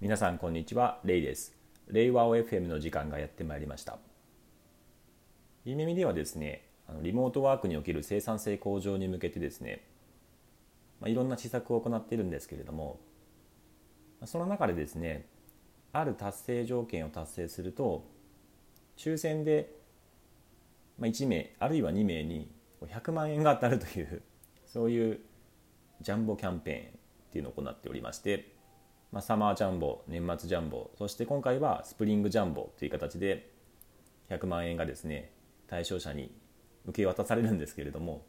皆さんこんにちはレイです。令和 OFM の時間がやってまいりました。いい耳ではですねリモートワークにおける生産性向上に向けてですね、まあ、いろんな施策を行っているんですけれどもその中でですねある達成条件を達成すると抽選で1名あるいは2名に100万円が当たるというそういうジャンボキャンペーンっていうのを行っておりまして、まあ、サマージャンボ年末ジャンボそして今回はスプリングジャンボという形で100万円がですね対象者に受け渡されるんですけれども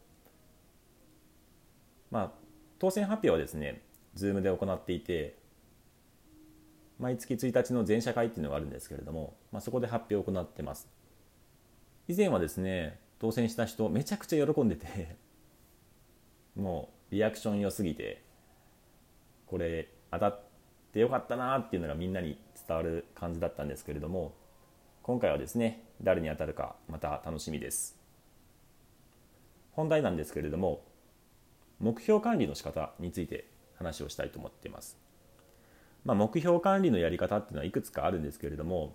まあ当選発表はですね Zoom で行っていて毎月1日の全社会っていうのがあるんですけれども、まあ、そこで発表を行ってます。以前はですね当選した人めちゃくちゃ喜んでてもうリアクション良すぎてこれ当たってよかったなっていうのがみんなに伝わる感じだったんですけれども今回はですね誰に当たるかまた楽しみです。本題なんですけれども目標管理の仕方について話をしたいと思っています、まあ、目標管理のやり方っていうのはいくつかあるんですけれども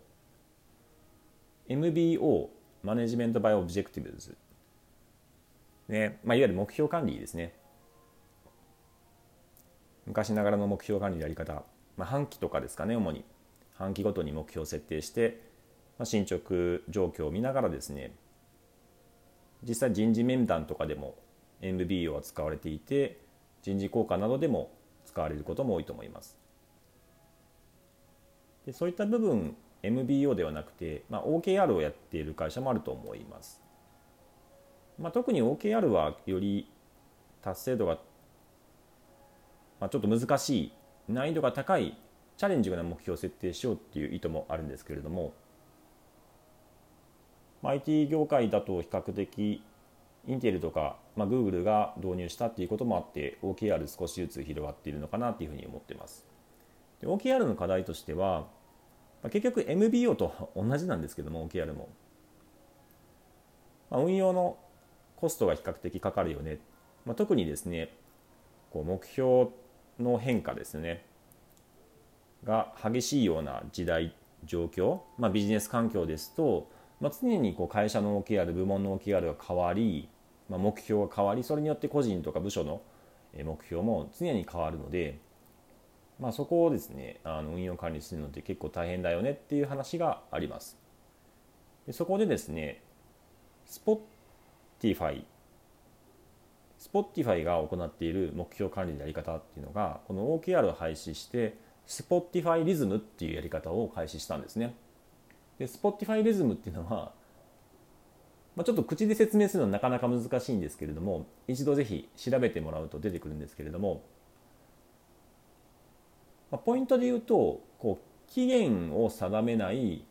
MBO Management by Objectives ねまあ、いわゆる目標管理ですね。昔ながらの目標管理のやり方、まあ、半期とかですかね主に。半期ごとに目標を設定して、まあ、進捗状況を見ながらですね実際人事面談とかでも MBO は使われていて人事考課などでも使われることも多いと思います。でそういった部分 MBO ではなくて、まあ、OKR をやっている会社もあると思います、まあ、特に OKR はより達成度が、まあ、ちょっと難しい難易度が高いチャレンジングな目標を設定しようっていう意図もあるんですけれども IT 業界だと比較的インテルとか、まあ、Google が導入したっていうこともあって OKR 少しずつ広がっているのかなというふうに思っています。で OKR の課題としては、まあ、結局 MBO と同じなんですけども OKR も、まあ、運用のコストが比較的かかるよね、まあ、特にですねこう目標の変化ですねが激しいような時代状況、まあ、ビジネス環境ですとまあ、常にこう会社の OKR 部門の OKR が変わり、まあ、目標が変わりそれによって個人とか部署の目標も常に変わるので、まあ、そこをですねあの運用管理するのって結構大変だよねっていう話があります。でそこでですね Spotify Spotify が行っている目標管理のやり方っていうのがこの OKR を廃止して Spotify リズムっていうやり方を開始したんですね。で Spotify リズムっていうのは、まあ、ちょっと口で説明するのはなかなか難しいんですけれども一度ぜひ調べてもらうと出てくるんですけれども、まあ、ポイントで言うとこう期限を定めない、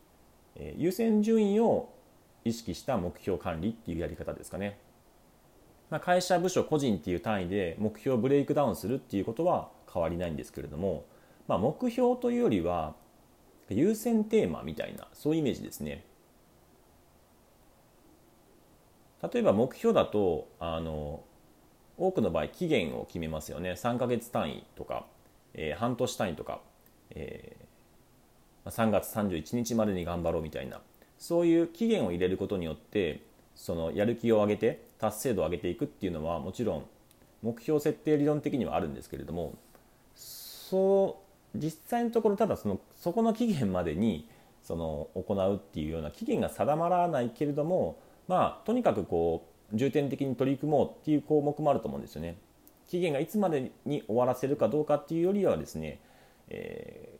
えー、優先順位を意識した目標管理っていうやり方ですかね。まあ、会社部署個人っていう単位で目標をブレイクダウンするっていうことは変わりないんですけれども、まあ、目標というよりは優先テーマみたいなそういうイメージですね。例えば目標だとあの多くの場合期限を決めますよね。3ヶ月単位とか、えー、半年単位とか、えー、3月31日までに頑張ろうみたいなそういう期限を入れることによってそのやる気を上げて達成度を上げていくっていうのはもちろん目標設定理論的にはあるんですけれどもそう実際のところただそのそこの期限までにその行うっていうような期限が定まらないけれどもまあとにかくこう重点的に取り組もうっていう項目もあると思うんですよね。期限がいつまでに終わらせるかどうかっていうよりはですね、え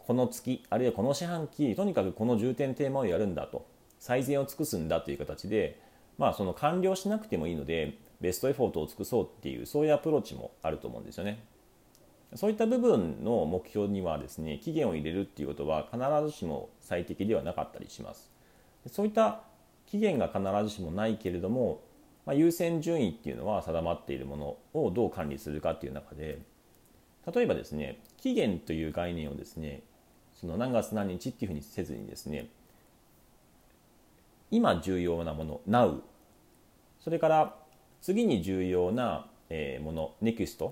ー、この月あるいはこの四半期とにかくこの重点テーマをやるんだと最善を尽くすんだという形で、まあ、その完了しなくてもいいのでベストエフォートを尽くそうっていうそういうアプローチもあると思うんですよね。そういった部分の目標にはですね期限を入れるっていうことは必ずしも最適ではなかったりしますそういった期限が必ずしもないけれども、まあ、優先順位っていうのは定まっているものをどう管理するかっていう中で例えばですね期限という概念をですねその何月何日っていうふうにせずにですね今重要なもの Now それから次に重要なもの NEXT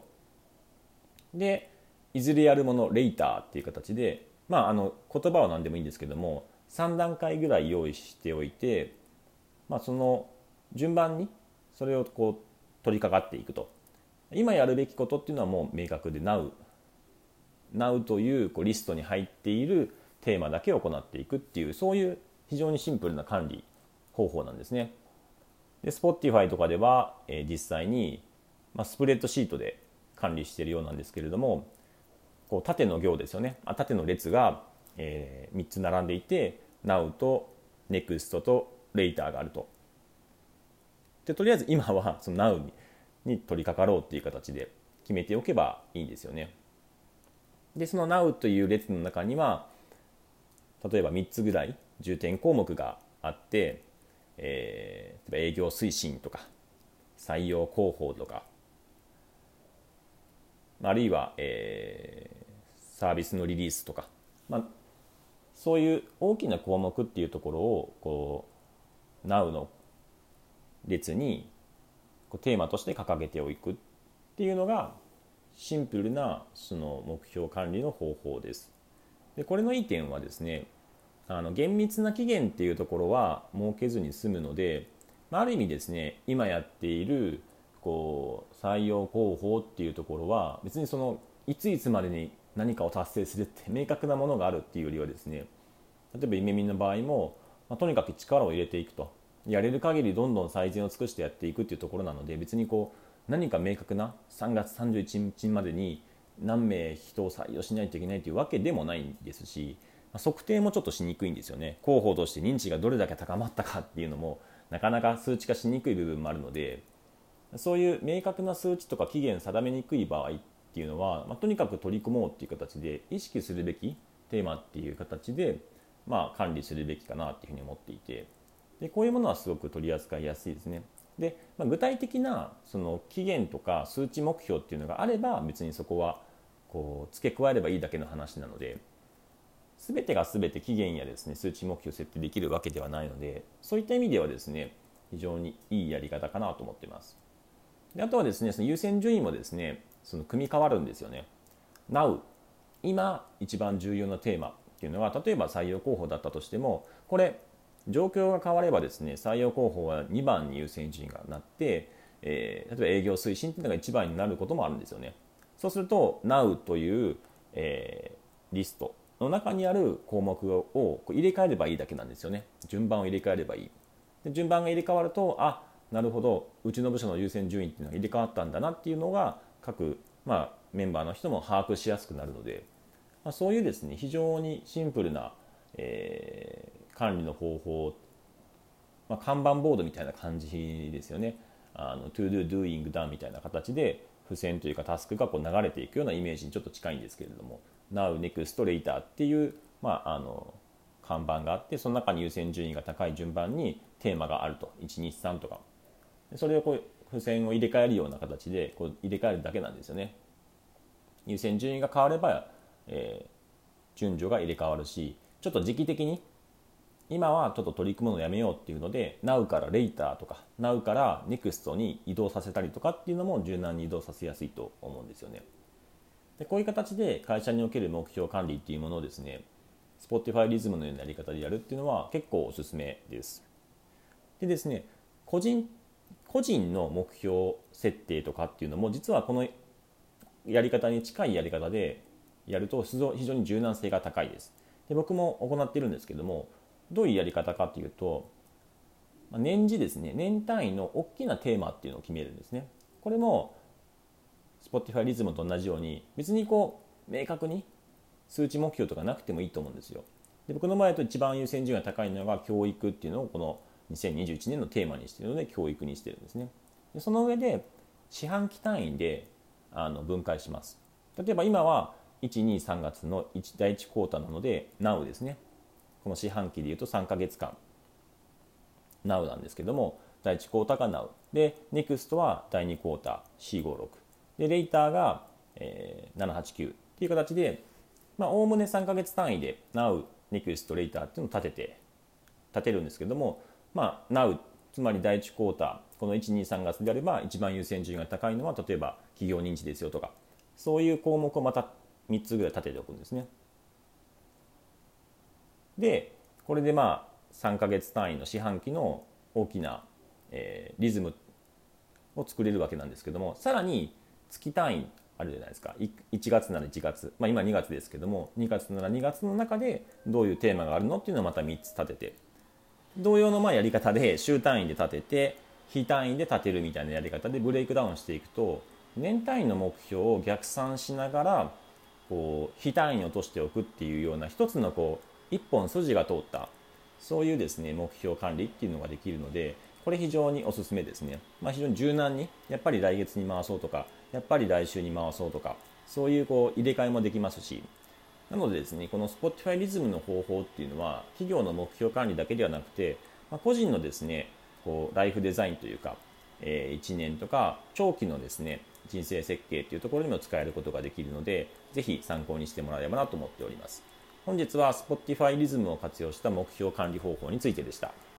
でいずれやるものレイターっていう形で、まあ、あの言葉は何でもいいんですけども3段階ぐらい用意しておいて、まあ、その順番にそれをこう取り掛かっていくと。今やるべきことっていうのはもう明確で Now, Now というこうリストに入っているテーマだけを行っていくっていうそういう非常にシンプルな管理方法なんですね。で Spotify とかでは、えー、実際に、まあ、スプレッドシートで管理しているようなんですけれどもこう縦の行ですよねあ縦の列が、えー、3つ並んでいて Now と Next と Later があるとでとりあえず今はその Now にに取り掛かろうっていう形で決めておけばいいんですよね。でその Now という列の中には例えば3つぐらい重点項目があって、えー、例えば営業推進とか採用広報とかあるいは、えー、サービスのリリースとか、まあ、そういう大きな項目っていうところをこう Now の列にこうテーマとして掲げておくっていうのがシンプルなその目標管理の方法です。でこれのいい点はですねあの厳密な期限っていうところは設けずに済むのでまある意味ですね今やっているこう採用広報っていうところは別にそのいついつまでに何かを達成するって明確なものがあるっていうよりはですね例えば夢見の場合も、まあ、とにかく力を入れていくと。やれる限りどんどん最善を尽くしてやっていくっていうところなので別にこう何か明確な3月31日までに何名人を採用しないといけないというわけでもないんですし測定もちょっとしにくいんですよね広報として認知がどれだけ高まったかっていうのもなかなか数値化しにくい部分もあるのでそういう明確な数値とか期限定めにくい場合っていうのは、まあ、とにかく取り組もうっていう形で意識するべきテーマっていう形で、まあ、管理するべきかなっていうふうに思っていてでこういうものはすごく取り扱いやすいですね。で、まあ、具体的なその期限とか数値目標っていうのがあれば別にそこはこう付け加えればいいだけの話なので全てが全て期限やですね数値目標設定できるわけではないのでそういった意味ではですね非常にいいやり方かなと思っています。であとはですねその優先順位もですねその組み替わるんですよね。Now 今一番重要なテーマっていうのは例えば採用候補だったとしてもこれ状況が変わればですね採用候補は2番に優先順位がなって、えー、例えば営業推進っていうのが1番になることもあるんですよねそうすると Now という、えー、リストの中にある項目を入れ替えればいいだけなんですよね。順番を入れ替えればいい。で順番が入れ替わるとあなるほど。うちの部署の優先順位っていうのが入れ替わったんだなっていうのが各、まあ、メンバーの人も把握しやすくなるので、まあ、そういうですね非常にシンプルな、えー、管理の方法、まあ、看板ボードみたいな感じですよね。あの to do doing done みたいな形で付箋というかタスクがこう流れていくようなイメージにちょっと近いんですけれども。Now, Next, Later っていう、まあ、あの看板があってその中に優先順位が高い順番にテーマがあると。123とか。それをこう付箋を入れ替えるような形でこう入れ替えるだけなんですよね。優先順位が変われば、えー、順序が入れ替わるしちょっと時期的に今はちょっと取り組むのやめようっていうので Now から Later とか Now から Next に移動させたりとかっていうのも柔軟に移動させやすいと思うんですよね。でこういう形で会社における目標管理っていうものをですね Spotify リズムのようなやり方でやるっていうのは結構おすすめです。でですね個人個人の目標設定とかっていうのも実はこのやり方に近いやり方でやると非常に柔軟性が高いです。で僕も行ってるんですけどもどういうやり方かというと年次ですね年単位の大きなテーマっていうのを決めるんですね。これも Spotify リズムと同じように別にこう明確に数値目標とかなくてもいいと思うんですよ。で僕の場合だと一番優先順位が高いのが教育っていうのをこの2021年のテーマにしているので教育にしてるんですね。でその上で四半期単位であの分解します。例えば今は123月の1第1クォーターなので Now ですね。この四半期でいうと3ヶ月間。Now なんですけども第1クォーターが Now で NEXT は第2クォーター。456でレイターが、えー、789っていう形でおおむね3ヶ月単位で Now、NEXT、レイターっていうのを立てて立てるんですけどもまあ Now つまり第1クォーターこの123月であれば一番優先順位が高いのは例えば企業認知ですよとかそういう項目をまた3つぐらい立てておくんですね。でこれでまあ3ヶ月単位の四半期の大きな、えー、リズムを作れるわけなんですけどもさらに月単位あるじゃないですか。1月なら1月、まあ、今2月ですけども2月なら2月の中でどういうテーマがあるのっていうのをまた3つ立てて。同様のまやり方で週単位で立てて日単位で立てるみたいなやり方でブレイクダウンしていくと年単位の目標を逆算しながらこう非単位に落としておくっていうような一つのこう一本筋が通ったそういうですね目標管理っていうのができるのでこれ非常におすすめですね、まあ、非常に柔軟にやっぱり来月に回そうとかやっぱり来週に回そうとかそういうこう入れ替えもできますしなのでですねこの Spotify リズムの方法っていうのは企業の目標管理だけではなくて、まあ、個人のですねこうライフデザインというか、えー、1年とか長期のですね人生設計っていうところにも使えることができるのでぜひ参考にしてもらえればなと思っております。本日は Spotify リズムを活用した目標管理方法についてでした。